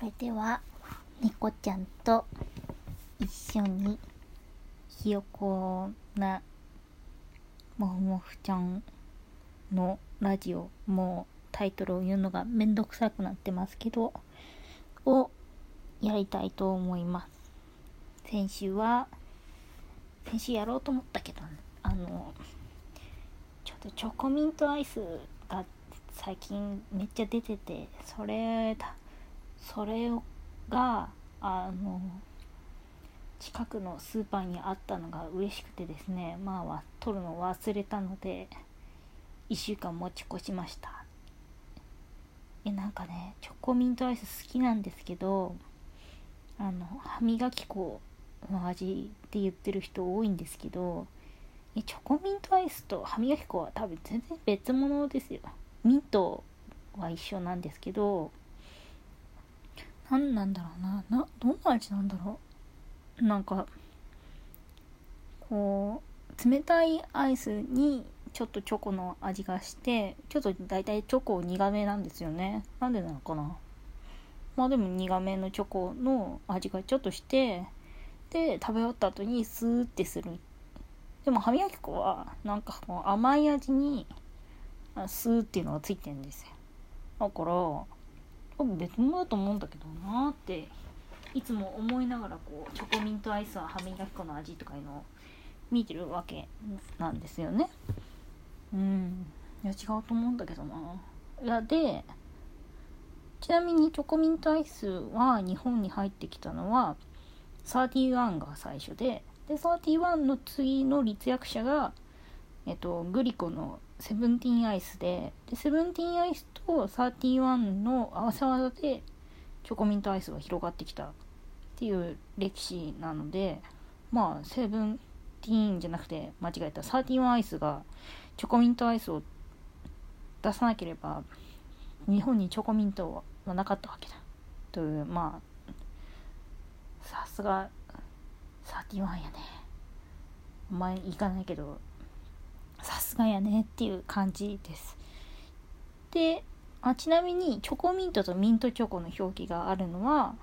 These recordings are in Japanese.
それでは猫ちゃんと一緒にひよこなもふもふちゃんのラジオもうタイトルを言うのがめんどくさくなってますけどをやりたいと思います。先週は先週やろうと思ったけどあのちょっとチョコミントアイスが最近めっちゃ出ててそれだそれがあの近くのスーパーにあったのが嬉しくてですねまあ取るの忘れたので1週間持ち越しました。えなんかねチョコミントアイス好きなんですけどあの歯磨き粉の味って言ってる人多いんですけどえチョコミントアイスと歯磨き粉は多分全然別物ですよ。ミントは一緒なんですけど何なんだろうな。などんな味なんだろう。なんかこう冷たいアイスにちょっとチョコの味がしてちょっと大体チョコ苦めなんですよね。なんでなのかな。まあでも苦めのチョコの味がちょっとしてで食べ終わった後にスーってする。でも歯磨き粉はなんかこう甘い味にスーっていうのがついてるんですよ。だから多分別物だと思うんだけどなーっていつも思いながらこうチョコミントアイスは歯磨き粉の味とかいうのを見てるわけなんですよね。うん。いや違うと思うんだけどな。いやでちなみにチョコミントアイスは日本に入ってきたのは31が最初でで31の次の立役者がえっとグリコのセブンティーンアイスででセブンティーンアイスと31の合わせ技でチョコミントアイスが広がってきたっていう歴史なのでまあセブンティーンじゃなくて間違えた31アイスがチョコミントアイスを出さなければ日本にチョコミントはなかったわけだ。というまあさすが31やね。お前行かないけどさすがやねっていう感じです。であちなみにチョコミントとミントチョコの表記があるのは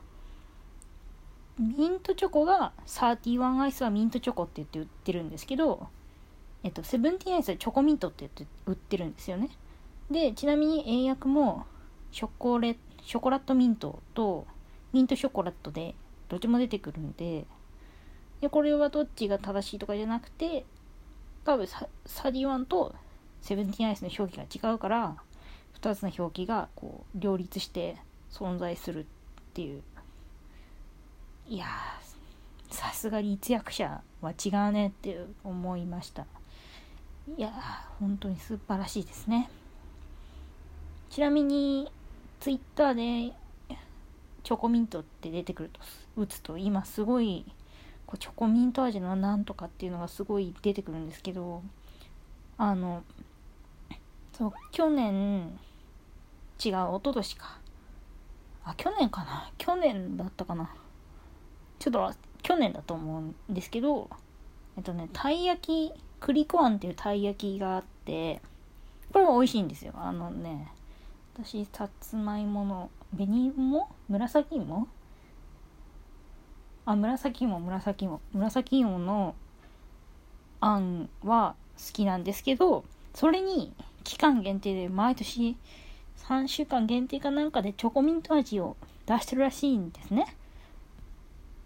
ミントチョコが31アイスはミントチョコって言って売ってるんですけどえっとセブンティーンアイスはチョコミントって言って売ってるんですよね。でちなみに英訳もショコレショコラットミントとミントショコラットでどっちも出てくるんででこれはどっちが正しいとかじゃなくて多分ササディワンとセブンティーンアイスの表記が違うから2つの表記がこう両立して存在するっていう。いやさすが立役者は違うねって思いました。いや本当に素晴らしいですね。ちなみにツイッターでチョコミントって出てくると打つと今すごいこうチョコミント味のなんとかっていうのがすごい出てくるんですけどあのそう去年違う一昨年か。あ去年かな。去年だったかな。ちょっと去年だと思うんですけどえっとねたい焼き栗コあんっていうたい焼きがあってこれは美味しいんですよ。あのね私さつまいもの紅芋？紫芋？あ紫芋紫芋。紫芋のあんは好きなんですけどそれに期間限定で毎年3週間限定かなんかでチョコミント味を出してるらしいんですね。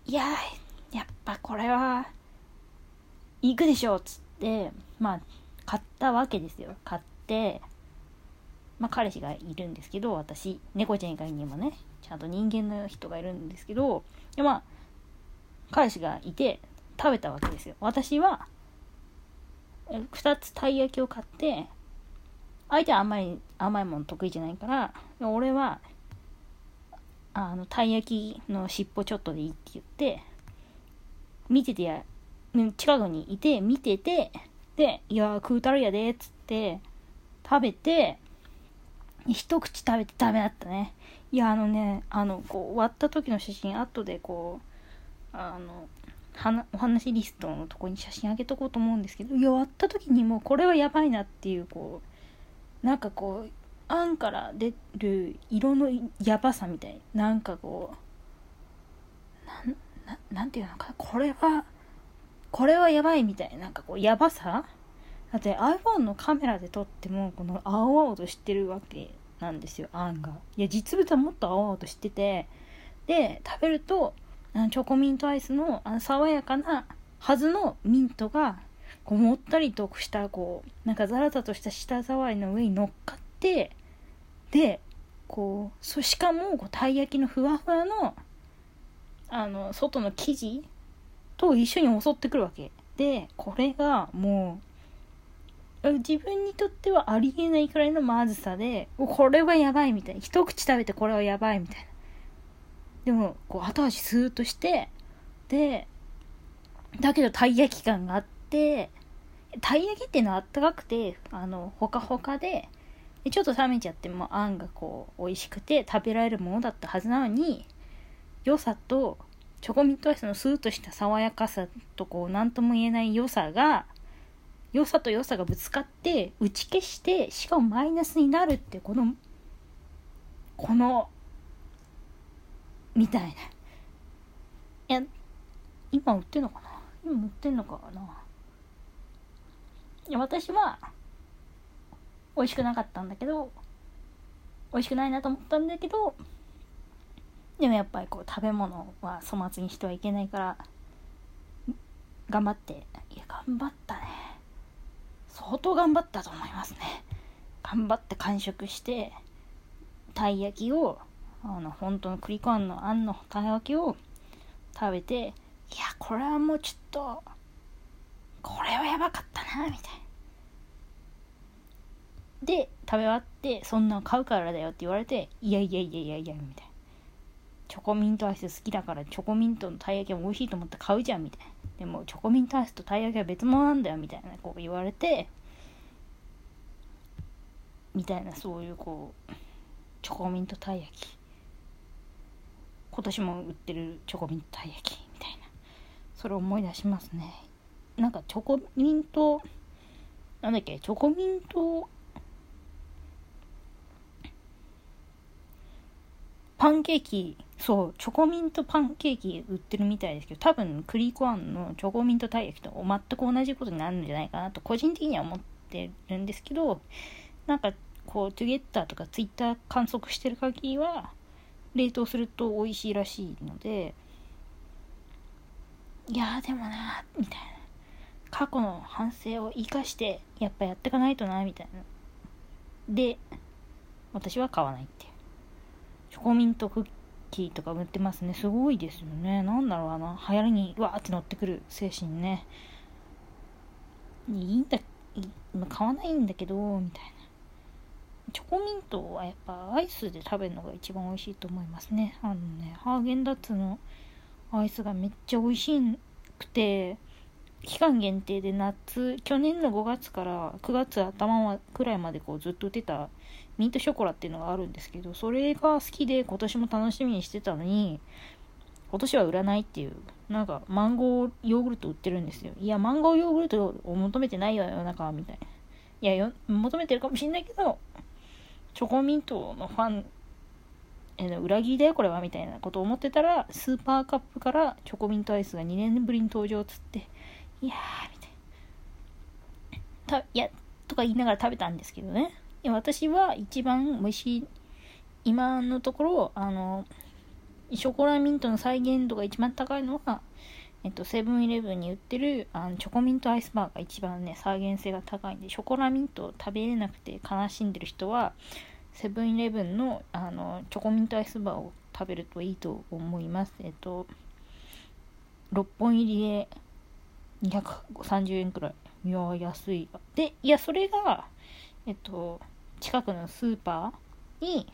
いややっぱこれは行くでしょっつってまあ買ったわけですよ。買ってまあ彼氏がいるんですけど私猫ちゃん以外にもねちゃんと人間の人がいるんですけどでまあ彼氏がいて食べたわけですよ。私は2つたい焼きを買って相手は甘い甘いもの得意じゃないから俺はあのたい焼きの尻尾ちょっとでいいって言って見ててや近くにいて見ててで「いや食うたるやで」っつって食べて一口食べてダメだったね。いやあのねあのこう割った時の写真後でこうあのお話リストのとこに写真あげとこうと思うんですけどいや割った時にもうこれはやばいなっていうこうなんかこうあんから出る色のやばさみたいなんかこうなんななんていうのかなこれはこれはやばいみたいななんかこうやばさ。だって iPhone のカメラで撮ってもこの青々としてるわけなんですよあんが。いや実物はもっと青々としててで食べるとチョコミントアイスのあの爽やかなはずのミントがこうもったりとしたこうなんかザラザラとした舌触りの上に乗っかってでこうそしかもこうたい焼きのふわふわのあの外の生地と一緒に襲ってくるわけ。でこれがもう自分にとってはありえないくらいのまずさでこれはやばいみたいな。一口食べてこれはやばいみたいな。でもこう後味スーッとしてでだけどたい焼き感があってたい焼きっていうのはあったかくてあのほかほかででちょっと冷めちゃってもあんがこう美味しくて食べられるものだったはずなのに良さとチョコミントアイスのスーッとした爽やかさとこう何とも言えない良さが良さと良さがぶつかって打ち消してしかもマイナスになるってこのこのみたいな。いや今売ってんのかな？今売ってんのかな？いや私は美味しくなかったんだけど美味しくないなと思ったんだけどでもやっぱりこう食べ物は粗末にしてはいけないから頑張っていや頑張ったね。相当頑張ったと思いますね。頑張って完食してたい焼きをあの本当の栗コーンのあんのたい焼きを食べていやこれはもうちょっとこれはやばかったなみたいな。で食べ終わってそんなん買うからだよって言われていやいやいやいやいやみたいな。チョコミントアイス好きだからチョコミントのたい焼きも美味しいと思って買うじゃんみたいな。でもチョコミントアイスとたい焼きは別物なんだよみたいなこう言われてみたいなそういうこうチョコミントたい焼き。今年も売ってるチョコミントたい焼きみたいな。それを思い出しますね。なんかチョコミントなんだっけチョコミントパンケーキ、そう、チョコミントパンケーキ売ってるみたいですけど、多分クリコアンのチョコミントたい焼きと全く同じことになるんじゃないかなと、個人的には思ってるんですけど、なんか、こう、トゥゲッターとかツイッター観測してる限りは、冷凍すると美味しいらしいので、いやでもな、みたいな。過去の反省を生かして、やっぱやっていかないとな、みたいな。で、私は買わないって。チョコミントクッキーとか売ってますね。すごいですよね。なんだろうな。流行りにわーって乗ってくる精神ね。いいんだ、い買わないんだけど、みたいな。チョコミントはやっぱアイスで食べるのが一番美味しいと思いますね。あのね、ハーゲンダッツのアイスがめっちゃ美味しくて、期間限定で夏、去年の5月から9月頭くらいまでこうずっと売ってたミントショコラっていうのがあるんですけど、それが好きで今年も楽しみにしてたのに、今年は売らないっていう、なんかマンゴーヨーグルト売ってるんですよ。いや、マンゴーヨーグルトを求めてないよ、世の中、みたいな。いや、求めてるかもしんないけど、チョコミントのファンえー、裏切りだよこれはみたいなことを思ってたらスーパーカップからチョコミントアイスが2年ぶりに登場っつっていやー、みたいな。た、いや、とか言いながら食べたんですけどね。私は一番美味しい、今のところ、あの、ショコラミントの再現度が一番高いのは、えっと、セブンイレブンに売ってるあのチョコミントアイスバーが一番ね、再現性が高いんで、ショコラミントを食べれなくて悲しんでる人は、セブンイレブンのあのチョコミントアイスバーを食べるといいと思います。えっと、6本入りで230円くらい。いや、安い。で、いや、それが、えっと、近くのスーパーに、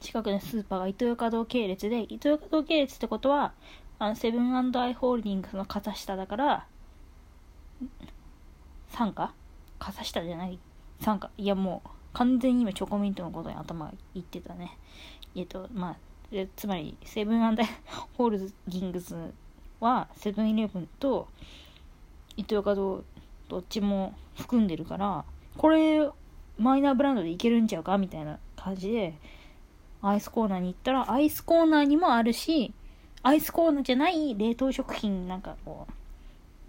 近くのスーパーがイトーヨカドー系列で、イトーヨカドー系列ってことは、あの、セブンアイ・ホールディングスの傘下だから、傘下傘下じゃない？傘下。いや、もう、完全に今チョコミントのことに頭がいってたね。えっと、まあ、つまり、セブンアイ・ホールディングスはセブンイレブンとイトヨカドどっちも含んでるからこれマイナーブランドでいけるんちゃうか？みたいな感じでアイスコーナーに行ったらアイスコーナーにもあるしアイスコーナーじゃない冷凍食品なんかこ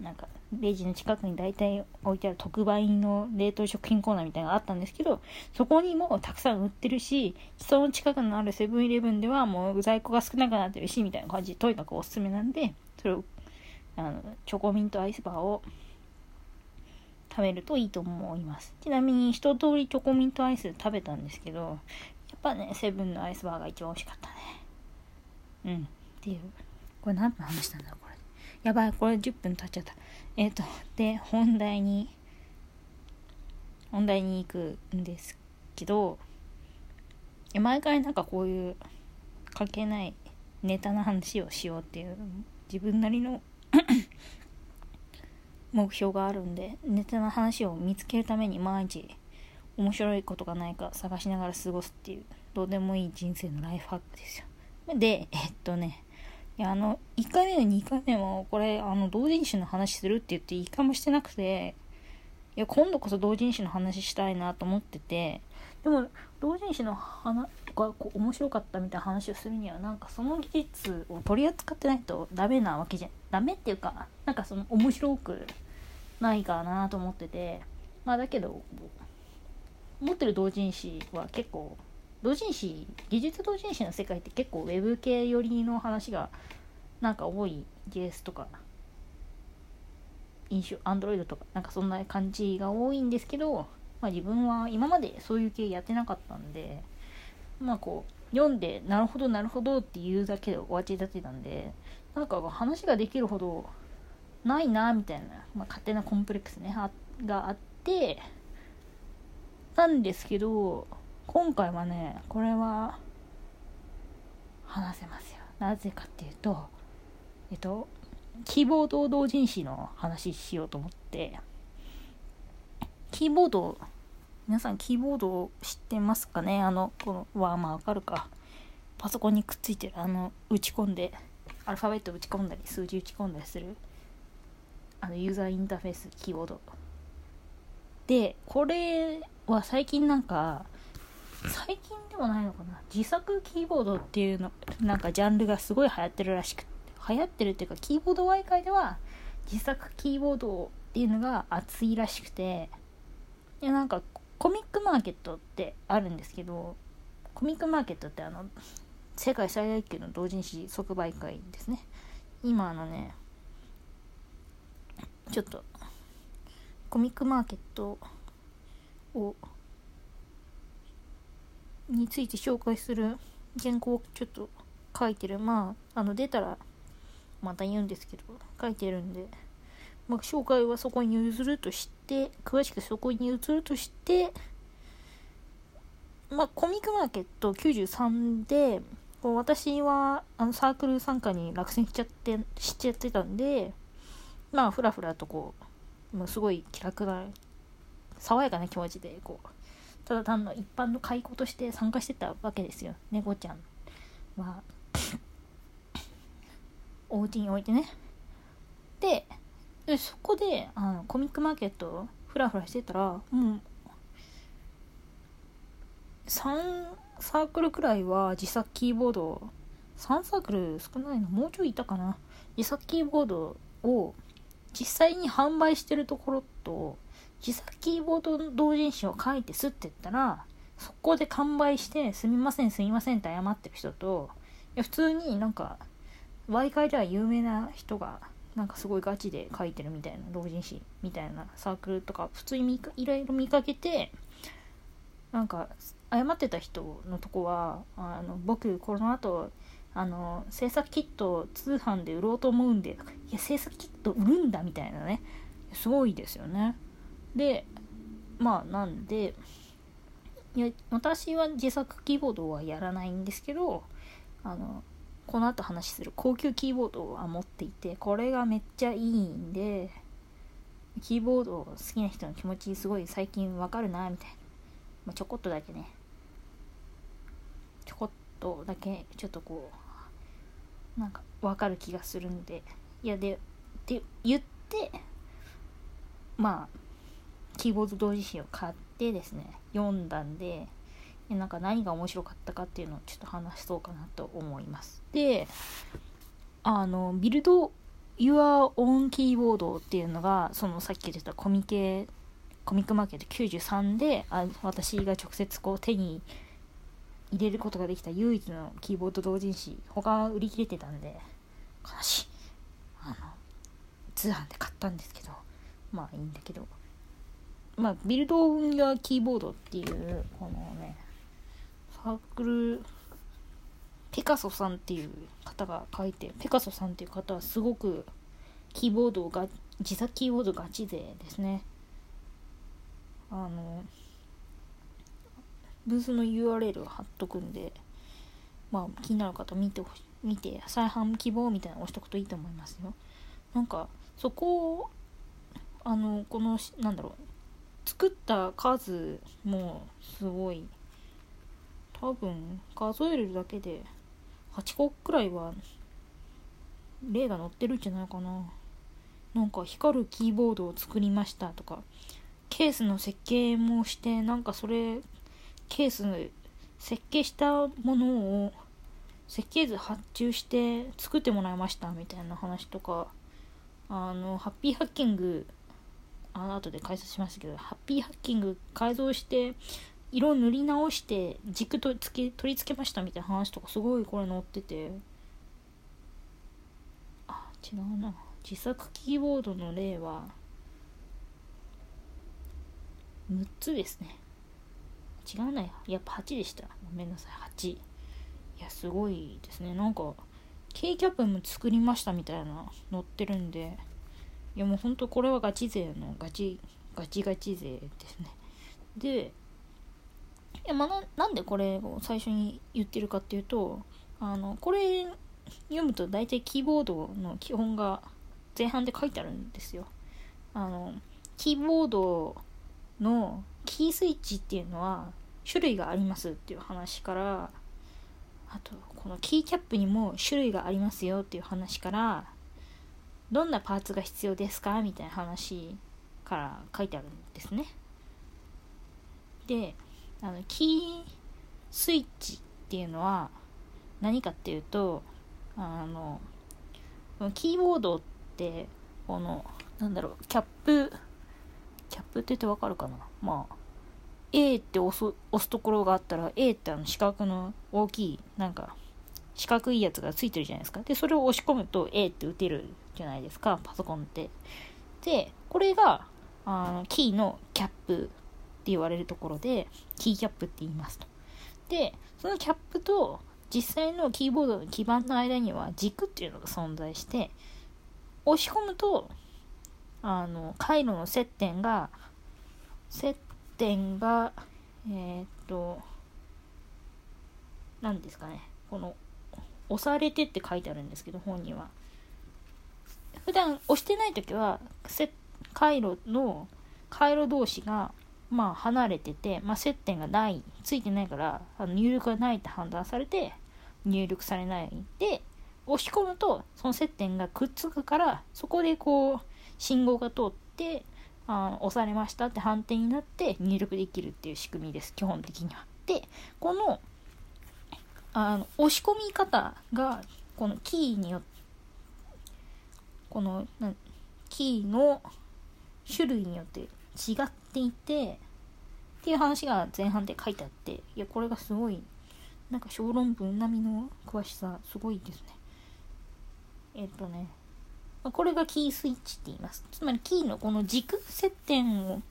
うなんかレジの近くに大体置いてある特売の冷凍食品コーナーみたいなのがあったんですけどそこにもたくさん売ってるしその近くのあるセブンイレブンではもう在庫が少なくなってるしみたいな感じとにかくおすすめなんでそれをあのチョコミントアイスバーを食べるといいと思います。ちなみに一通りチョコミントアイス食べたんですけどやっぱねセブンのアイスバーが一番美味しかったね。うん。っていう。これ何の話したんだろうこれ。やばいこれ10分経っちゃった。えっ、ー、とで本題に本題に行くんですけど毎回なんかこういう関係ないネタの話をしようっていう自分なりの 目標があるんでネタの話を見つけるために毎日面白いことがないか探しながら過ごすっていうどうでもいい人生のライフハックですよ。でえっとねいやあの1回目も2回目もこれあの同人誌の話するって言って一回もしてなくていや今度こそ同人誌の話したいなと思っててでも同人誌の話がこう面白かったみたいな話をするにはなんかその技術を取り扱ってないとダメなわけじゃん。ダメっていうかなんかその面白くないかなと思ってて。まあだけど持ってる同人誌は結構同人誌技術同人誌の世界って結構ウェブ系寄りの話がなんか多い JS とか印象 Android とかなんかそんな感じが多いんですけど、まあ、自分は今までそういう系やってなかったんでまあこう読んでなるほどなるほどっていうだけで終わっちゃってたんでなんか話ができるほどないなみたいな、まあ、勝手なコンプレックスねがあってなんですけど今回はねこれは話せますよ。なぜかっていうとえっとキーボード同人誌の話しようと思って。キーボード皆さんキーボード知ってますかね？あのこのはまあわかるか？パソコンにくっついてるあの打ち込んでアルファベット打ち込んだり数字打ち込んだりするあのユーザーインターフェースキーボード。でこれは最近なんか最近でもないのかな？自作キーボードっていうのなんかジャンルがすごい流行ってるらしく流行ってるっていうかキーボードワイ界では自作キーボードっていうのが熱いらしくていやなんかコミックマーケットってあるんですけどコミックマーケットってあの世界最大級の同人誌即売会ですね。今あのねちょっとコミックマーケットをについて紹介する原稿をちょっと書いてる。まああの出たらまた言うんですけど書いてるんで、まあ、紹介はそこに譲るとして詳しくそこに移るとしてまあコミックマーケット93でこう私はあのサークル参加に落選しちゃってしちゃってたんでまあふらふらとこうもうすごい気楽な爽やかな気持ちでこうただ単の一般の解雇として参加してたわけですよ。猫ちゃん。は お家に置いてね。ででそこであのコミックマーケットふらふらしてたらもう3サークルくらいは自作キーボード3サークル少ないのもうちょいいたかな。自作キーボードを実際に販売してるところと自作キーボード同人誌を書いてすって言ったらそこで完売してすみませんすみませんって謝ってる人といや普通になんか媒介では有名な人がなんかすごいガチで書いてるみたいな同人誌みたいなサークルとか普通にいろいろ見かけてなんか謝ってた人のとこはあの僕この後あの制作キット通販で売ろうと思うんでいや制作キット売るんだみたいなね。すごいですよね。でまあなんでいや私は自作キーボードはやらないんですけどあのこの後話する高級キーボードは持っていてこれがめっちゃいいんでキーボード好きな人の気持ちすごい最近わかるなみたいな、まあ、ちょこっとだけね。ちょこっとだけちょっとこうなんか分かる気がするんで。いやでって言ってまあキーボード同時誌を買ってですね読んだんででなんか何が面白かったかっていうのをちょっと話そうかなと思います。であのビルド Your Own Keyboard っていうのがそのさっき言ってたコミケコミックマーケット93であ私が直接こう手に入れることができた唯一のキーボード同人誌他は売り切れてたんで悲しい。あの通販で買ったんですけどまあいいんだけど。まあビルドやキーボードっていうこのねサークルペカソさんっていう方が書いてペカソさんっていう方はすごくキーボードが自作キーボードガチ勢ですね。あのブースの URL 貼っとくんでまあ気になる方見てほし見て再販希望みたいなの押しとくといいと思いますよ。なんかそこをあのこのなんだろう作った数もすごい。多分数えるだけで8個くらいは例が載ってるんじゃないかな。なんか光るキーボードを作りましたとか。ケースの設計もしてなんかそれケースの設計したものを設計図発注して作ってもらいましたみたいな話とか。あのハッピーハッキングあの後で解説しましたけどハッピーハッキング改造して色塗り直して軸とつけ取り付けましたみたいな話とかすごいこれ載ってて。あ違うな。自作キーボードの例は6つですね。違うなよやっぱ8でした。ごめんなさい。8いやすごいですね。なんか K キャップも作りましたみたいな載ってるんで。いやもうほんとこれはガチ勢のガチガチガチ勢ですね。でいやまあなんでこれを最初に言ってるかっていうとあのこれ読むと大体キーボードの基本が前半で書いてあるんですよ。あのキーボードのキースイッチっていうのは種類がありますっていう話からあとこのキーキャップにも種類がありますよっていう話からどんなパーツが必要ですか？みたいな話から書いてあるんですね。であのキースイッチっていうのは何かっていうとあのキーボードってこのなんだろうキャップキャップって言ってわかるかな？まあ A って押す押すところがあったら A ってあの四角の大きいなんか四角いやつがついてるじゃないですか。でそれを押し込むと A って打てるじゃないですかパソコンって。でこれがあのキーのキャップって言われるところでキーキャップって言いますと。でそのキャップと実際のキーボードの基板の間には軸っていうのが存在して押し込むとあの回路の接点が接点がえー、っと何ですかね。この押されてって書いてあるんですけど本には。普段押してない時は回路の回路同士がまあ離れてて、まあ、接点がないついてないからあの入力がないって判断されて入力されないで押し込むとその接点がくっつくからそこでこう信号が通ってあ押されましたって判定になって入力できるっていう仕組みです基本的には。でこのあの押し込み方がこのキーによってこのキーの種類によって違っていてっていう話が前半で書いてあっていやこれがすごいなんか小論文並みの詳しさすごいですねえっとねこれがキースイッチって言います。つまりキーのこの軸接点を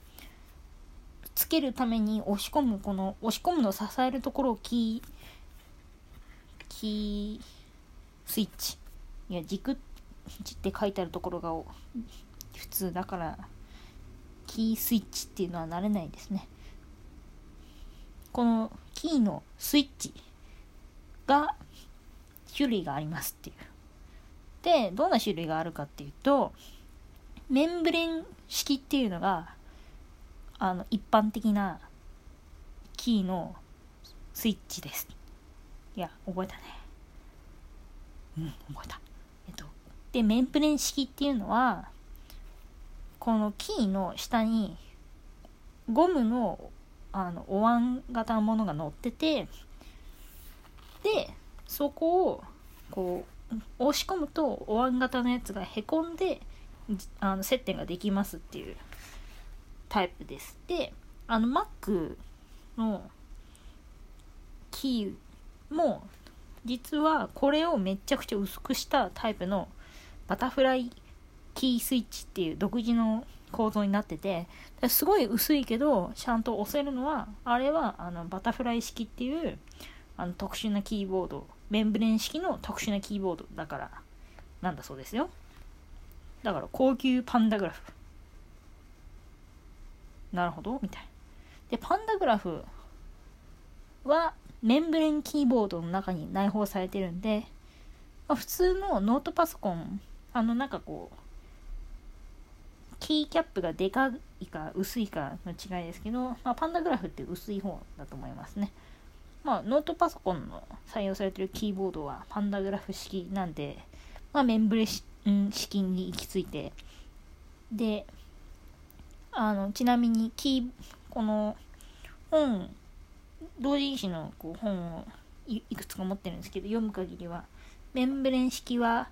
つけるために押し込む、この押し込むのを支えるところをキー、キースイッチ。いや、軸ってって書いてあるところが普通だから、キースイッチっていうのは慣れないですね。このキーのスイッチが種類がありますっていう。で、どんな種類があるかっていうと、メンブレン式っていうのが、あの、一般的なキーのスイッチです。いや、覚えたね。うん、覚えた。で、メンブレン式っていうのは、このキーの下にゴムのあのお椀型のものが乗っててでそこをこう押し込むとお椀型のやつがへこんであの接点ができますっていうタイプです。であの Mac のキーも実はこれをめちゃくちゃ薄くしたタイプのバタフライキースイッチっていう独自の構造になっててすごい薄いけどちゃんと押せるのはあれはあのバタフライ式っていうあの特殊なキーボード。メンブレン式の特殊なキーボードだからなんだそうですよ。だから高級パンダグラフ。なるほど。みたいでパンダグラフはメンブレンキーボードの中に内包されてるんで、まあ、普通のノートパソコンあのなんかこうキーキャップがでかいか薄いかの違いですけど、まあ、パンダグラフって薄い方だと思いますね。まあ、ノートパソコンの採用されてるキーボードはパンダグラフ式なんで、まあ、メンブレ式に行き着いて、で、あの、ちなみに、キー、この本、同人誌のこう本をいくつか持ってるんですけど、読む限りは、メンブレン式は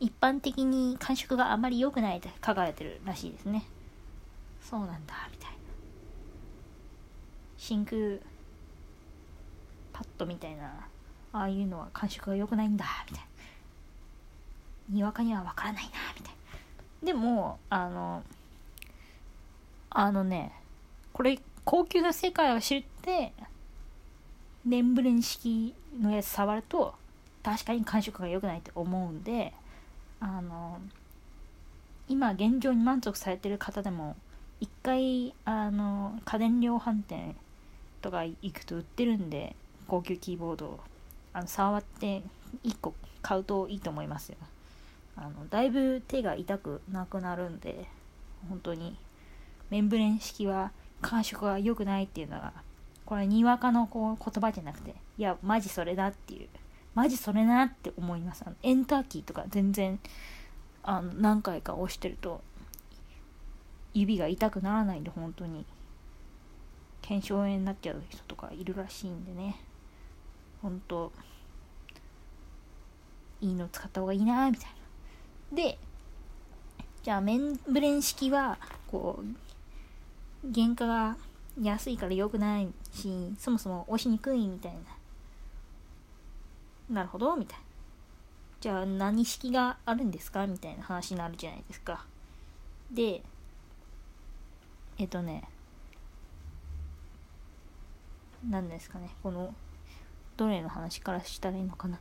一般的に感触があまり良くないって書かれてるらしいですね。そうなんだみたいな。真空パッドみたいなああいうのは感触が良くないんだみたいな。にわかにはわからないなみたいな。でもあのあのねこれ高級な世界を知ってメンブレン式のやつ触ると確かに感触が良くないって思うんであの今現状に満足されてる方でも一回あの家電量販店とか行くと売ってるんで高級キーボードをあの触って1個買うといいと思いますよ。あのだいぶ手が痛くなくなるんで本当にメンブレン式は感触が良くないっていうのはこれにわかのこう言葉じゃなくていやマジそれだっていうマジそれなって思います。あのエンターキーとか全然あの何回か押してると指が痛くならないんで本当に。腱鞘炎になっちゃう人とかいるらしいんでね。本当いいの使った方がいいなみたいな。でじゃあメンブレン式はこう原価が安いから良くないしそもそも押しにくいみたいな。なるほどみたいな。じゃあ何式があるんですかみたいな話になるじゃないですか。でえっとね何ですかねこのどれの話からしたらいいのかな。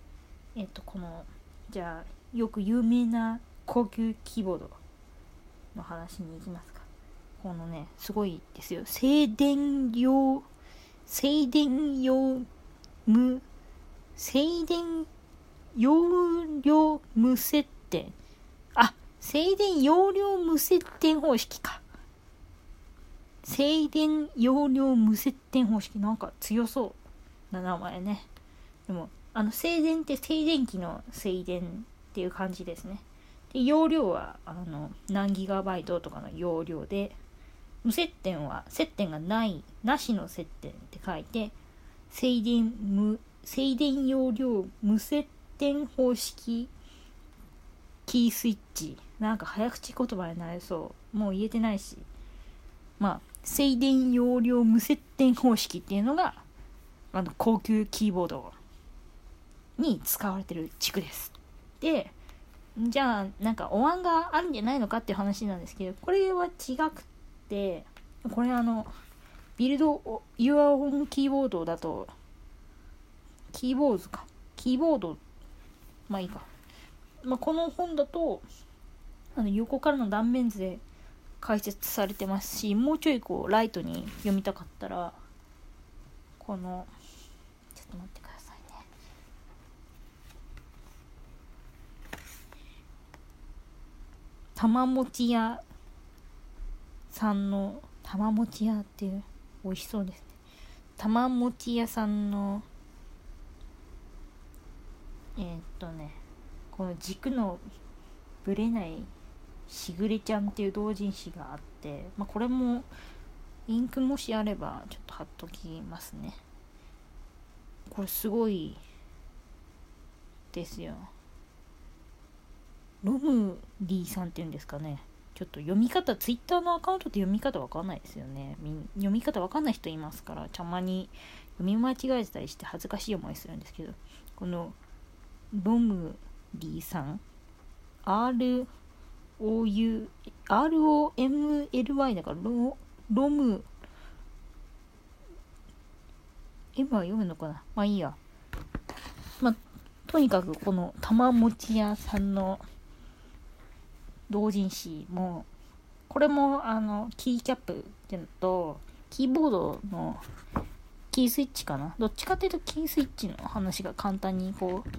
えっとこのじゃあよく有名な高級キーボードの話に行きますか。このねすごいですよ。静電用静電用無静電容量無接点。あ、静電容量無接点方式か。静電容量無接点方式。なんか強そうな名前ね。でも、あの、静電って静電気の静電っていう感じですね。で、容量は、あの、何ギガバイトとかの容量で、無接点は接点がない、なしの接点って書いて、静電無静電容量無接点方式キースイッチ。なんか早口言葉になれそう。もう言えてないし。まあ静電容量無接点方式っていうのがあの高級キーボードに使われてる地区です。でじゃあなんかお椀があるんじゃないのかっていう話なんですけどこれは違くてこれあのビルド Your Own キーボードだとキーボードか。キーボード、まあいいか。まあ、この本だと、あの横からの断面図で解説されてますし、もうちょいこう、ライトに読みたかったら、この、ちょっと待ってくださいね。玉餅屋さんの、玉餅屋っていう、美味しそうですね。玉餅屋さんのえー、っとねこの軸のぶれないしぐれちゃんっていう同人誌があって、まあ、これもインクもしあればちょっと貼っときますね。これすごいですよ。ロムリーさんっていうんですかね。ちょっと読み方ツイッターのアカウントって読み方わかんないですよね。読み方わかんない人いますからたまに読み間違えてたりして恥ずかしい思いするんですけどこのロムリーさん。ROU ROMLY だからロロム。M は読むのかな？まあいいや。まあ、とにかくこの玉持ち屋さんの同人誌も、これもあの、キーキャップっていうのと、キーボードのキースイッチかな？どっちかっていうとキースイッチの話が簡単にこう、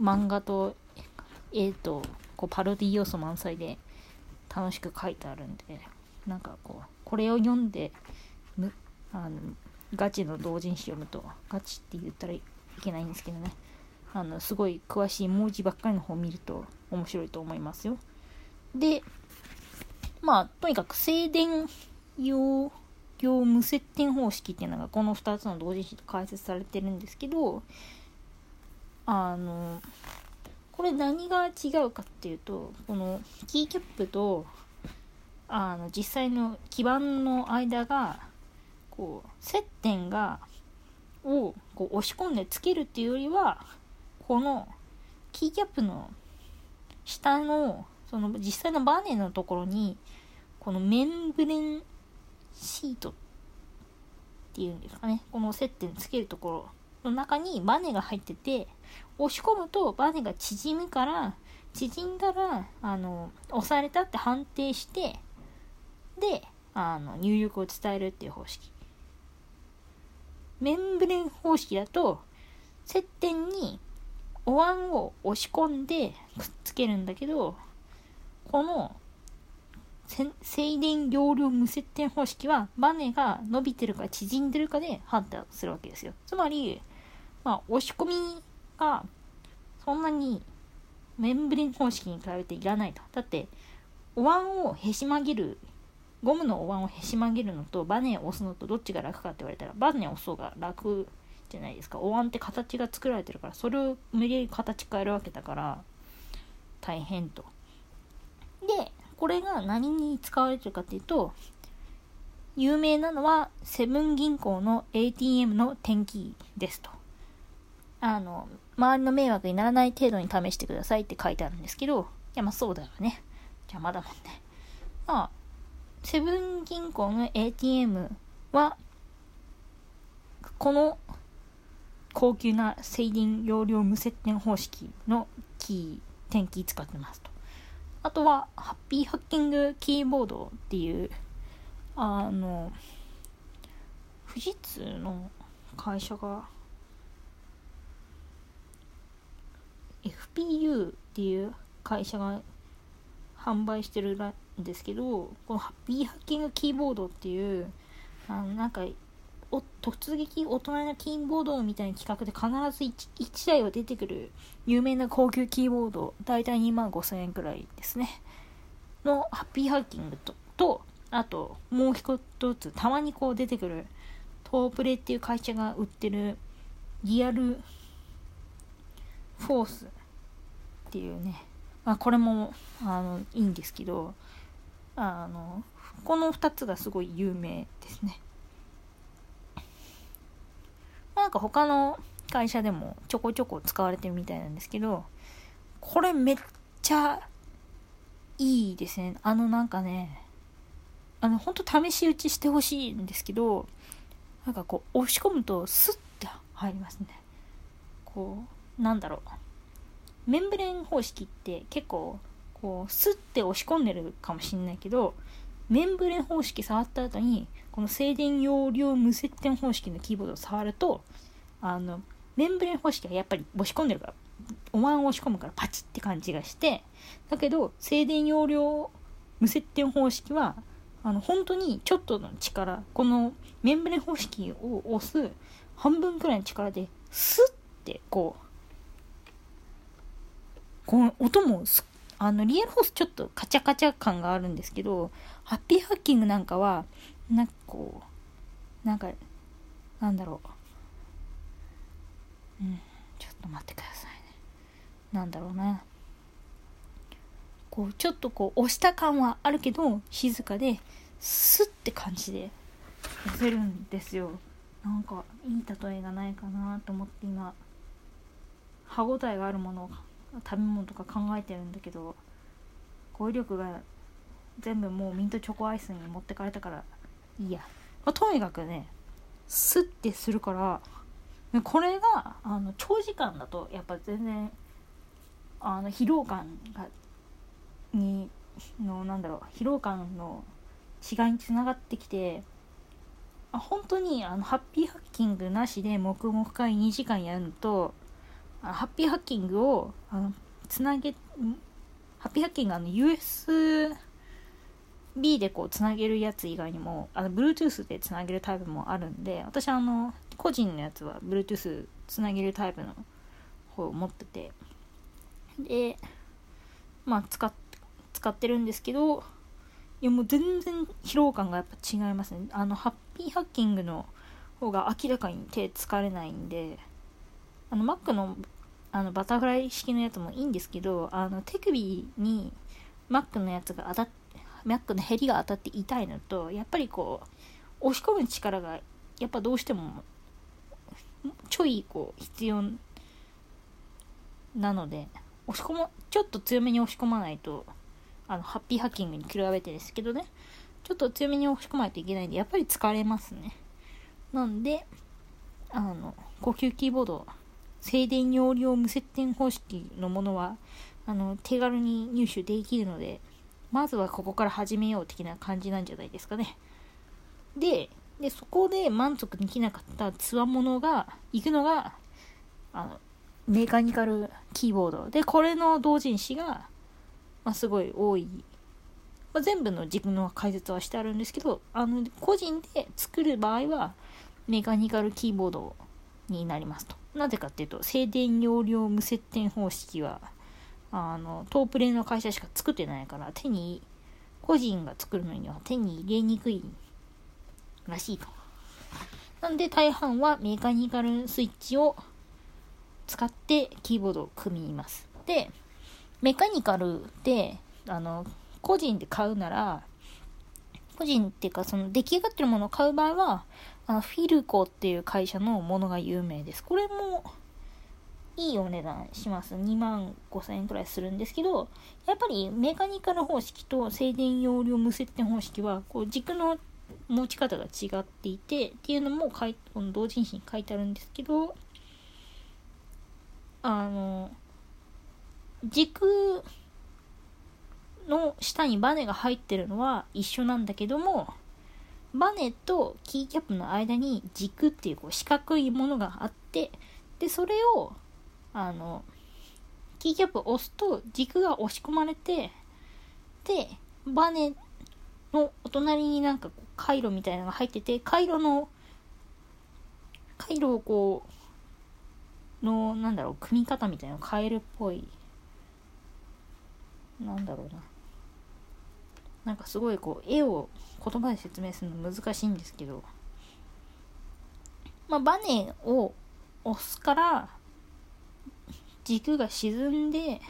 漫画と絵とこうパロディ要素満載で楽しく書いてあるんで、なんかこう、これを読んで、むあのガチの同人誌読むと、ガチって言ったらいけないんですけどね、あの、すごい詳しい文字ばっかりの方を見ると面白いと思いますよ。で、まあ、とにかく静電用業無接点方式っていうのがこの2つの同時誌と解説されてるんですけど、あの、これ何が違うかっていうと、このキーキャップと、あの、実際の基板の間が、こう、接点が、をこう押し込んでつけるっていうよりは、このキーキャップの下のその実際のバネのところにこのメンブレンシートっていうんですかね。この接点つけるところ。の中にバネが入ってて押し込むとバネが縮むから縮んだらあの押されたって判定してであの入力を伝えるっていう方式。メンブレン方式だと接点にお椀を押し込んでくっつけるんだけどこの静電容量無接点方式はバネが伸びてるか縮んでるかで判断するわけですよ。つまり、まあ、押し込みがそんなにメンブレン方式に比べていらないと。だって、お椀をへし曲げる、ゴムのお椀をへし曲げるのとバネを押すのとどっちが楽かって言われたら、バネを押す方が楽じゃないですか。お椀って形が作られてるから、それを無理やり形変えるわけだから、大変と。で、これが何に使われてるかっていうと、有名なのはセブン銀行の ATM の転記ですと。あの、周りの迷惑にならない程度に試してくださいって書いてあるんですけど、いや、まあそうだよね。邪魔だもんね。まあ、セブン銀行の ATM は、この高級な静電容量無接点方式のキー、転記使ってますと。あとは、ハッピーハッキングキーボードっていう、あの、富士通の会社が、FPU っていう会社が販売してるんですけど、このハッピーハッキングキーボードっていう、あのなんか突撃大人のキーボードみたいな企画で必ず 1, 1台は出てくる有名な高級キーボード、だいたい2万5000円くらいですね。のハッピーハッキングと、とあともう一つ、たまにこう出てくるトープレっていう会社が売ってるリアルフォースっていうね、まあ、これもあのいいんですけど、あの、この2つがすごい有名ですね。なんか他の会社でもちょこちょこ使われてるみたいなんですけど、これめっちゃいいですね。あのなんかね、あの、ほんと試し打ちしてほしいんですけど、なんかこう、押し込むとスッて入りますね。こう、なんだろう。メンブレン方式って結構、こう、スッて押し込んでるかもしんないけど、メンブレン方式触った後に、この静電容量無接点方式のキーボードを触ると、あの、メンブレン方式はやっぱり押し込んでるから、お椀を押し込むからパチって感じがして、だけど、静電容量無接点方式は、あの、本当にちょっとの力、このメンブレン方式を押す半分くらいの力で、スッてこう、この音もすあの、リアルホースちょっとカチャカチャ感があるんですけど、ハッピーハッキングなんかは、なんかこうなんかなんだろう。うんちょっと待ってくださいね。なんだろうな。こうちょっとこう押した感はあるけど静かでスッって感じで押せるんですよ。なんかいい例えがないかなと思って今歯ごたえがあるものを食べ物とか考えてるんだけど語彙力が全部もうミントチョコアイスに持ってかれたからいや、まあ、とにかくねスッてするからこれがあの長時間だとやっぱ全然あの疲労感がにのなんだろう疲労感の違いにつながってきてあ本当にあのハッピーハッキングなしで黙々会2時間やるのとハッピーハッキングをあのつなげハッピーハッキングあの US B でこうつなげるやつ以外にもあの Bluetooth でつなげるタイプもあるんで私あの個人のやつは Bluetooth つなげるタイプの方を持っててでまあ使っ使ってるんですけどいやもう全然疲労感がやっぱ違いますね。あのハッピーハッキングの方が明らかに手疲れないんであの Mac のあのバタフライ式のやつもいいんですけどあの手首に Mac のやつが当たって Mac のヘリが当たって痛いのとやっぱりこう押し込む力がやっぱどうしてもちょいこう必要なので押し込もちょっと強めに押し込まないとあのハッピーハッキングに比べてですけどねちょっと強めに押し込まないといけないんでやっぱり疲れますね。なんであの呼吸キーボード静電容量無接点方式のものはあの手軽に入手できるのでまずはここから始めよう的な感じなんじゃないですかね。ででそこで満足できなかったつわものが行くのがあのメカニカルキーボード。でこれの同人誌が、まあ、すごい多い、まあ、全部の軸の解説はしてあるんですけどあの個人で作る場合はメカニカルキーボードになりますと。なぜかっていうと静電容量無接点方式はあのトープレの会社しか作ってないから手に個人が作るのには手に入れにくいらしいとなんで大半はメカニカルスイッチを使ってキーボードを組みますでメカニカルであの個人で買うなら個人っていうかその出来上がってるものを買う場合はあのフィルコっていう会社のものが有名です。これもいいお値段します。2万5000円くらいするんですけど、やっぱりメカニカル方式と静電容量無接点方式は、こう軸の持ち方が違っていて、っていうのもこの同人誌に書いてあるんですけど、あの、軸の下にバネが入ってるのは一緒なんだけども、バネとキーキャップの間に軸っていうこう四角いものがあってでそれをあのキーキャップを押すと軸が押し込まれてでバネのお隣になんか回路みたいなのが入ってて回路の回路をこうのなんだろう組み方みたいなのを変えるっぽい。なんだろうな。なんかすごいこう絵を言葉で説明するの難しいんですけど、まあ、バネを押すから軸が沈んで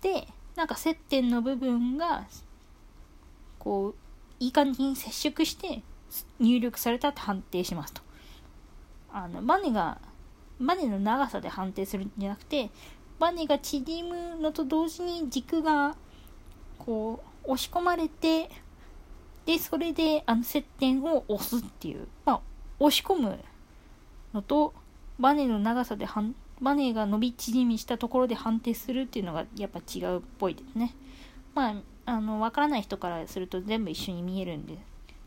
でなんか接点の部分がこういい感じに接触して入力されたって判定しますと。あのバネがバネの長さで判定するんじゃなくてバネが縮むのと同時に軸がこう押し込まれてで、それで、あの、接点を押すっていう、まあ、押し込むのと、バネの長さではん、バネが伸び縮みしたところで判定するっていうのがやっぱ違うっぽいですね。まあ、あの、わからない人からすると全部一緒に見えるんで、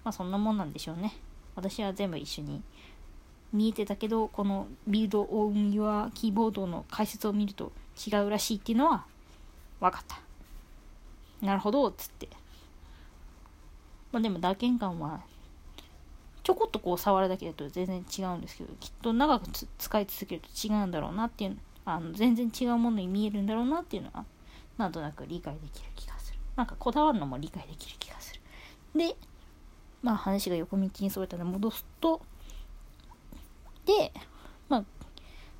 まあそんなもんなんでしょうね。私は全部一緒に見えてたけど、この Build on Your Keyboard の解説を見ると違うらしいっていうのは分かった。なるほど、つって。まあでも打鍵感はちょこっとこう触るだけだと全然違うんですけどきっと長く使い続けると違うんだろうなっていうあの全然違うものに見えるんだろうなっていうのはなんとなく理解できる気がする。なんかこだわるのも理解できる気がする。でまあ話が横道にそれたので戻すとでまあ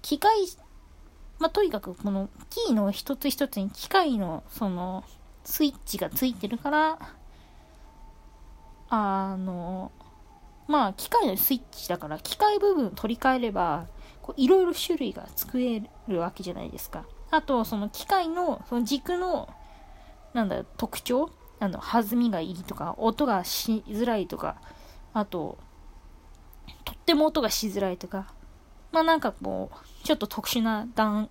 機械まあとにかくこのキーの一つ一つに機械のそのスイッチがついてるからあのまあ機械のスイッチだから機械部分を取り替えればいろいろ種類が作れるわけじゃないですか。あとその機械のその軸のなんだ特徴？あの弾みがいいとか音がしづらいとかあととっても音がしづらいとか。まあなんかこうちょっと特殊な弾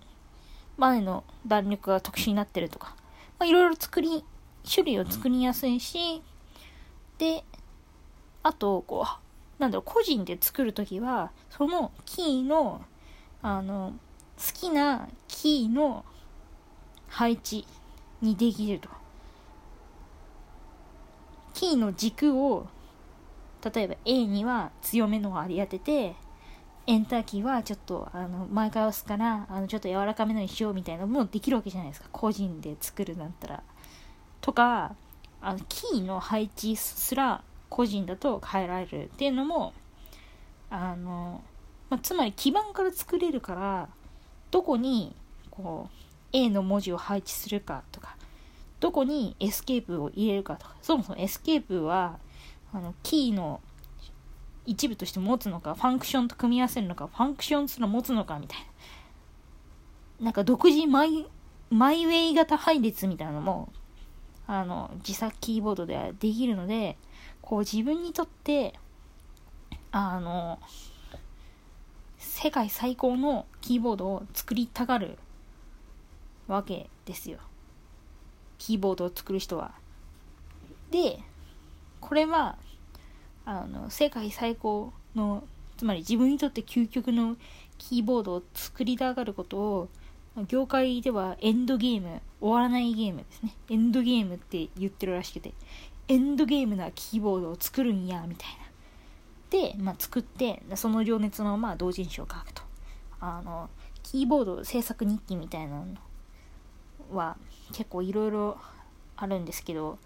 前の弾力が特殊になってるとか。まあいろいろ作り種類を作りやすいしであとこうなんだろう個人で作る時はそのキーのあの好きなキーの配置にできると。キーの軸を例えば A には強めのを割り当ててエンターキーはちょっとあの前から押すからあのちょっと柔らかめのにしようみたいなのもできるわけじゃないですか個人で作るんだったら。とかあのキーの配置すら個人だと変えられるっていうのもあの、まあ、つまり基盤から作れるからどこにこう A の文字を配置するかとかどこにエスケープを入れるかとかそもそもエスケープはあのキーの一部として持つのかファンクションと組み合わせるのかファンクションすら持つのかみたいな。なんか独自マイマイウェイ型配列みたいなのもあの自作キーボードではできるのでこう自分にとってあの世界最高のキーボードを作りたがるわけですよ。キーボードを作る人は。で、これは、あの、世界最高の、つまり自分にとって究極のキーボードを作りたがることを、業界ではエンドゲーム、終わらないゲームですね。エンドゲームって言ってるらしくて、エンドゲームなキーボードを作るんや、みたいな。で、まあ、作ってその情熱のまま同人誌を書くとあのキーボード制作日記みたいなのは結構いろいろあるんですけど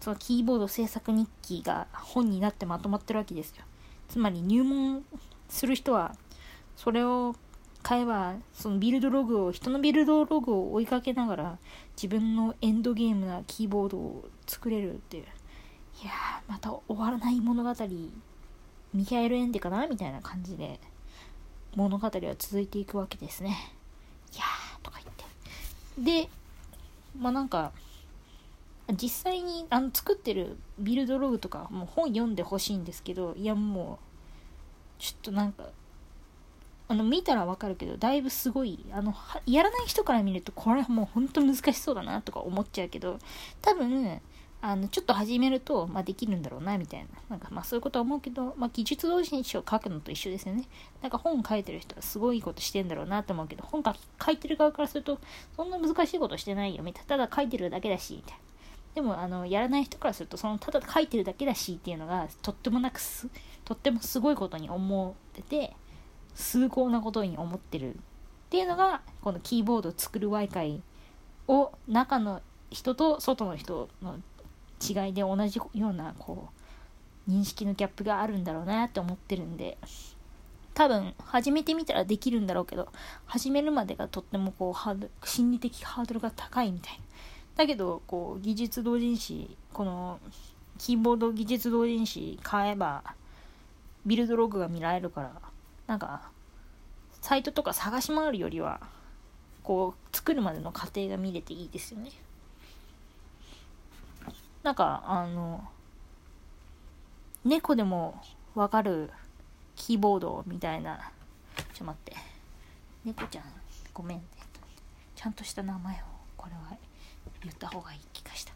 そのキーボード制作日記が本になってまとまってるわけですよつまり入門する人はそれを買えばそのビルドログを人のビルドログを追いかけながら自分のエンドゲームなキーボードを作れるっていういやーまた終わらない物語ミハエル・エンデかなみたいな感じで物語は続いていくわけですね。いやーとか言って。で、まあなんか、実際にあの作ってるビルドログとかもう本読んでほしいんですけど、いやもう、ちょっとなんか、あの見たらわかるけど、だいぶすごい、あの、やらない人から見ると、これはもう本当難しそうだなとか思っちゃうけど、多分、あのちょっと始めると、まあ、できるんだろうなみたいななんかまあそういうことは思うけど、まあ、技術同人誌を書くのと一緒ですよね。なんか本書いてる人はすごいことしてんだろうなと思うけど本書いてる側からするとそんな難しいことしてないよみたいな。ただ書いてるだけだしみたいな。でもあのやらない人からするとそのただ書いてるだけだしっていうのがとってもなくすとってもすごいことに思ってて崇高なことに思ってるっていうのがこのキーボード作る Y 会を中の人と外の人の違いで同じようなこう認識のギャップがあるんだろうなって思ってるんで多分始めてみたらできるんだろうけど始めるまでがとってもこうハード心理的ハードルが高いみたいな。だけどこう技術同人誌このキーボード技術同人誌買えばビルドログが見られるからなんかサイトとか探し回るよりはこう作るまでの過程が見れていいですよね。なんかあの猫でもわかるキーボードみたいなちょっと待って。猫ちゃんごめんね。ちゃんとした名前をこれは言った方がいい気がした。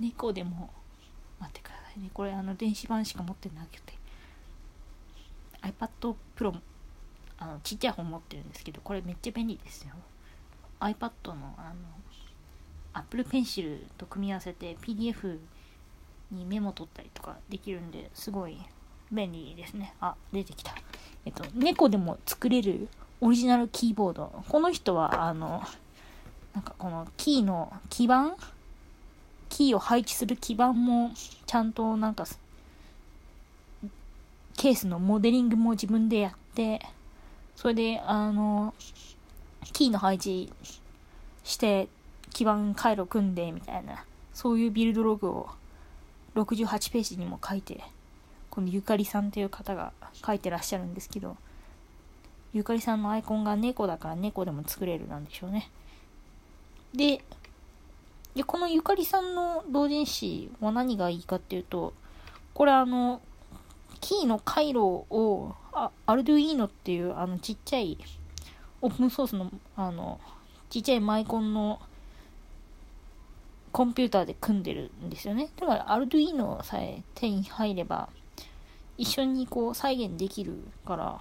猫でも待ってくださいね。これあの電子版しか持ってなくて。iPad Pro あのちっちゃい本持ってるんですけどこれめっちゃ便利ですよ iPad のあの Apple Pencil と組み合わせて PDF にメモ取ったりとかできるんですごい便利ですね。あ、出てきた。えっと、猫でも作れるオリジナルキーボード。この人は、あの、なんかこのキーの基板キーを配置する基板もちゃんとなんかケースのモデリングも自分でやってそれであのキーの配置して基板回路組んでみたいなそういうビルドログを68ページにも書いてこのゆかりさんという方が書いてらっしゃるんですけどゆかりさんのアイコンが猫だから猫でも作れるなんでしょうね。ででこのゆかりさんの同人誌は何がいいかっていうとこれあのキーの回路をあアルドゥイーノっていうあのちっちゃいオープンソースのあのちっちゃいマイコンのコンピューターで組んでるんですよね。だからアルドゥイーノさえ手に入れば一緒にこう再現できるから、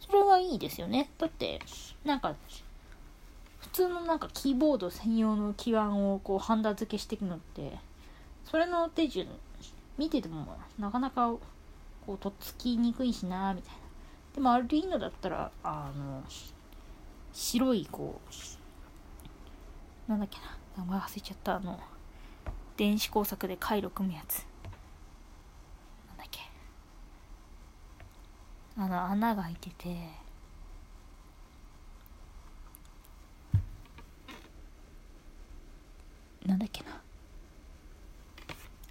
それはいいですよね。だって、なんか、普通のなんかキーボード専用の基板をこうハンダ付けしていくのって、それの手順見ててもなかなかこうとっつきにくいしなみたいな。でもアルドゥイーノだったら、あの、白いこう、なんだっけな。名前忘れちゃった。あの電子工作で回路組むやつ。なんだっけ。あの穴が開いてて。なんだっけな。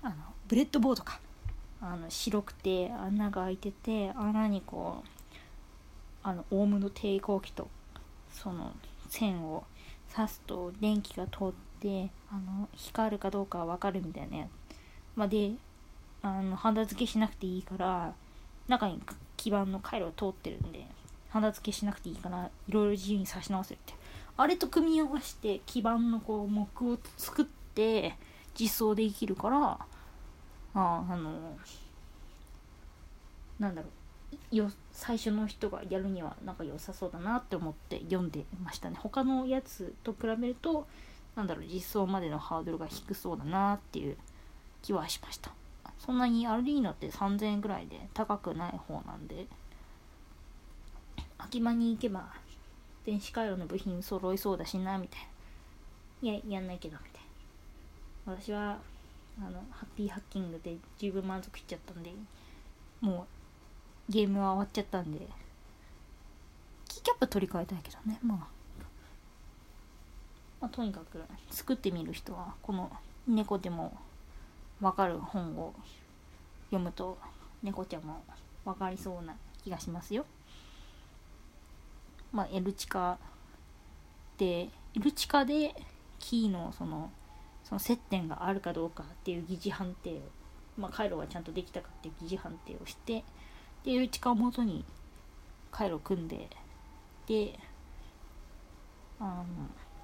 あのブレッドボードか。あの白くて穴が開いてて穴にこうあのオウムの抵抗器とその線を刺すと電気が通ってあの光るかどうか分かるみたいなやつ、まあ、であのハンダ付けしなくていいから中に基板の回路が通ってるんでハンダ付けしなくていいからいろいろ自由に差し直せって。あれと組み合わせて基板のこう木を作って実装できるからああのなんだろう。よ最初の人がやるにはなんか良さそうだなって思って読んでましたね。他のやつと比べるとなんだろう実装までのハードルが低そうだなっていう気はしました。そんなにアルディーノって3000円ぐらいで高くない方なんで秋葉に行けば電子回路の部品揃いそうだしなみたいな。いややんないけどみたいな。私はあのハッピーハッキングで十分満足しちゃったんでもうゲームは終わっちゃったんでキーキャップ取り替えたいけどねまあまあ、とにかく作ってみる人はこの猫でもわかる本を読むと猫ちゃんも分かりそうな気がしますよ。まあ、エルチカでエルチカでキーのそのその接点があるかどうかっていう疑似判定を、まあ、回路がちゃんとできたかっていう疑似判定をしてでエルチカをもとに回路を組んでであのっ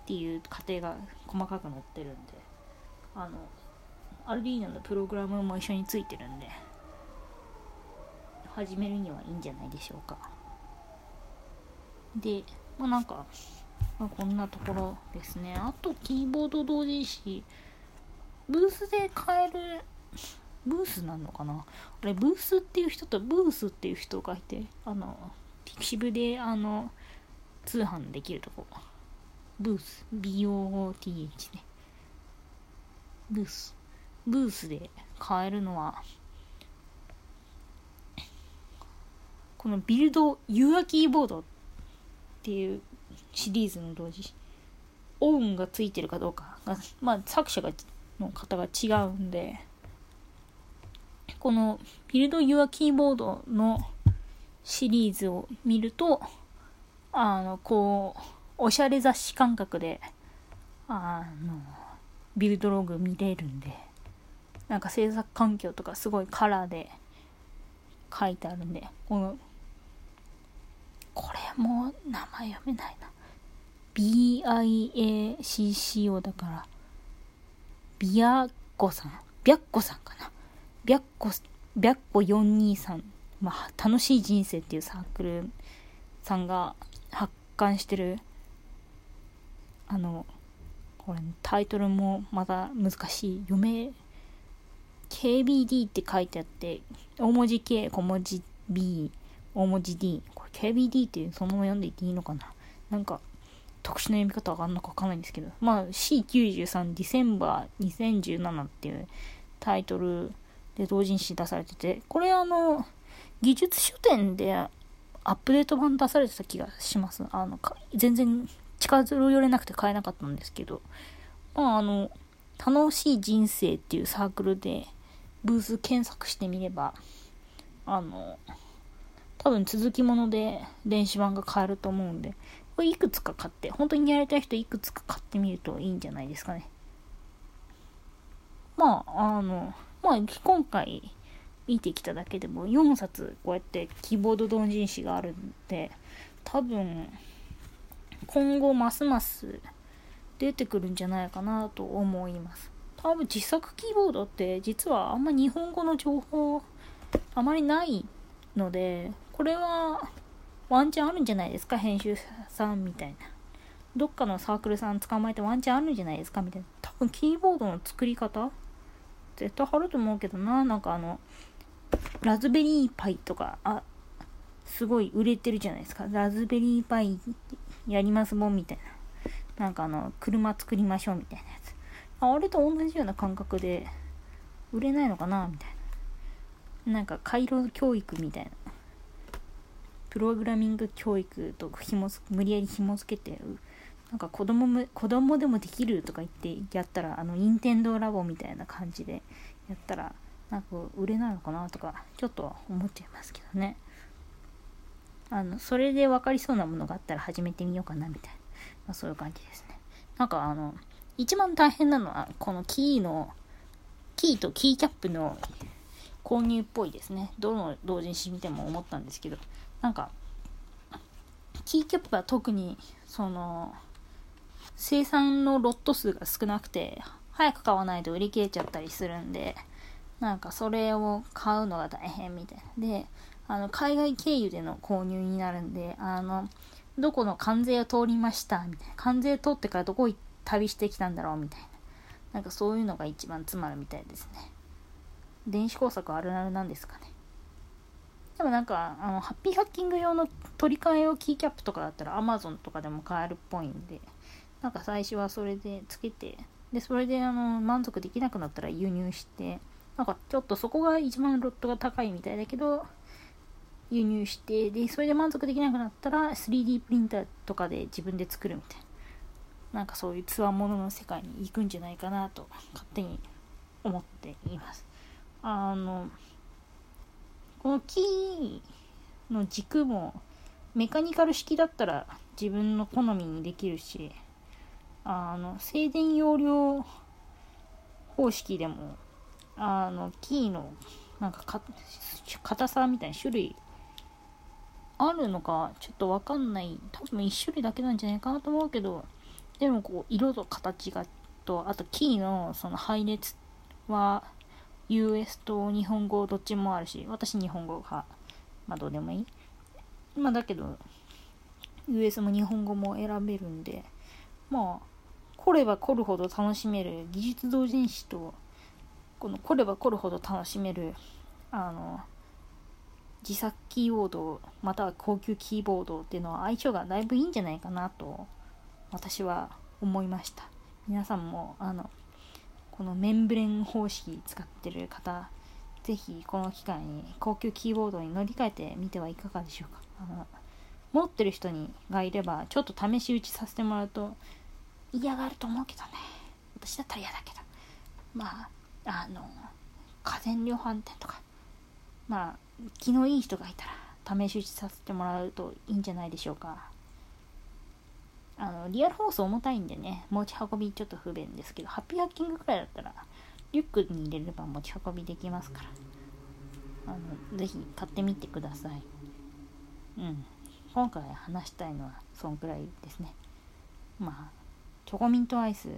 ていう過程が細かく載ってるんであのアルディーナのプログラムも一緒についてるんで始めるにはいいんじゃないでしょうか。でまあなんか、まあ、こんなところですね。あとキーボード同時誌。ブースで買えるブースなのかな？あれブースっていう人とブースっていう人がいてあのピクシブであの通販できるとこ。ブース。BOOTH ね。ブース。ブースで買えるのはこのビルドユアキーボードっていうシリーズの同時。オウンがついてるかどうかがまあ作者がの方が違うんで。このビルドユアキーボードのシリーズを見るとあのこうおしゃれ雑誌感覚で、あの、ビルドログ見れるんで、なんか制作環境とかすごいカラーで書いてあるんで、この、これも名前読めないな。BIACCO だから、ビアッコさん、ビャッコさんかな？ビャッコ、ビャッコ423、まあ、楽しい人生っていうサークルさんが発刊してるあのこれタイトルもまた難しい読め KBD って書いてあって大文字 K 小文字 B 大文字 D これ KBD っていうそのまま読んでいっていいのかな？なんか特殊な読み方があるのかわかんないんですけど、まあ C93 ディセンバー2017っていうタイトルで同人誌出されてて、これあの、技術書店でアップデート版出されてた気がします。あの、全然近づれなくて買えなかったんですけど、まああの、楽しい人生っていうサークルでブース検索してみれば、あの、多分続きもので電子版が買えると思うんで、これいくつか買って、本当にやりたい人いくつか買ってみるといいんじゃないですかね。まあ、あの、まあ、今回見てきただけでも4冊こうやってキーボード同人誌があるんで、多分、今後ますます出てくるんじゃないかなと思います。多分自作キーボードって実はあんま日本語の情報あまりないので、これはワンチャンあるんじゃないですか？編集さんみたいな。どっかのサークルさん捕まえてワンチャンあるんじゃないですか？みたいな。多分キーボードの作り方？絶対あると思うけどな。なんかあの、ラズベリーパイとか、あ、すごい売れてるじゃないですか。ラズベリーパイやりますもんみたいな。なんかあの、車作りましょうみたいなやつ。あれと同じような感覚で、売れないのかな？みたいな。なんか回路教育みたいな。プログラミング教育と紐無理やり紐付けてなんか子供も子供でもできるとか言ってやったらあの任天堂ラボみたいな感じでやったらなんか売れないのかなとかちょっと思っちゃいますけどね。あのそれで分かりそうなものがあったら始めてみようかなみたいな、まあ、そういう感じですね。なんかあの一番大変なのはこのキーのキーとキーキャップの購入っぽいですね。どの同時に見ても思ったんですけど。なんかキーキャップは特にその生産のロット数が少なくて早く買わないと売り切れちゃったりするんでなんかそれを買うのが大変みたいな。であの海外経由での購入になるんであのどこの関税を通りましたみたいな。関税通ってからどこ旅してきたんだろうみたいな。なんかそういうのが一番詰まるみたいですね。電子工作あるあるなんですかね。でもなんか、あの、ハッピーハッキング用の取り替え用キーキャップとかだったら Amazon とかでも買えるっぽいんで、なんか最初はそれでつけて、で、それであの、満足できなくなったら輸入して、なんかちょっとそこが一番ロットが高いみたいだけど、輸入して、で、それで満足できなくなったら 3D プリンターとかで自分で作るみたいな。なんかそういうつわものの世界に行くんじゃないかなと勝手に思っています。あの、このキーの軸もメカニカル式だったら自分の好みにできるしあの静電容量方式でもあのキーのなんか硬さみたいな種類あるのかちょっとわかんない。多分1種類だけなんじゃないかなと思うけどでもこう色と形がとあとキーのその配列は US と日本語どっちもあるし、私日本語が、まあどうでもいい。まあだけど、US も日本語も選べるんで、まあ、来れば来るほど楽しめる技術同人誌と、この来れば来るほど楽しめる、あの、自作キーボード、または高級キーボードっていうのは相性がだいぶいいんじゃないかなと、私は思いました。皆さんも、あの、このメンブレン方式使ってる方、ぜひこの機会に高級キーボードに乗り換えてみてはいかがでしょうか。あの持ってる人にがいれば、ちょっと試し打ちさせてもらうと嫌がると思うけどね。私だったら嫌だけど。まあ、あの、家電量販店とか、まあ、気のいい人がいたら試し打ちさせてもらうといいんじゃないでしょうか。あの、リアル放送重たいんでね、持ち運びちょっと不便ですけど、ハッピーハッキングくらいだったら、リュックに入れれば持ち運びできますから、あの、ぜひ買ってみてください。うん。今回話したいのは、そんくらいですね。まあ、チョコミントアイス、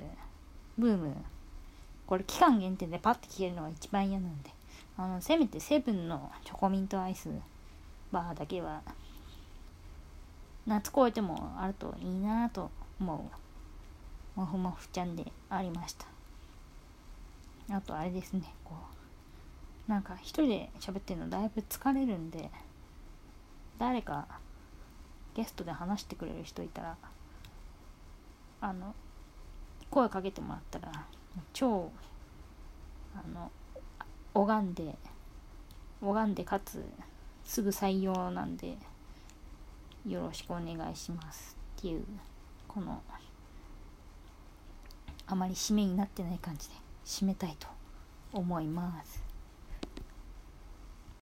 ブーム、これ期間限定でパッて消えるのが一番嫌なんで、あの、せめてセブンのチョコミントアイスバーだけは夏越えてもあるといいなと思う。もふもふちゃんでありました。あとあれですねこうなんか一人で喋ってるのだいぶ疲れるんで誰かゲストで話してくれる人いたらあの声かけてもらったら超あの拝んで拝んでかつすぐ採用なんでよろしくお願いします。っていうこのあまり締めになってない感じで締めたいと思います。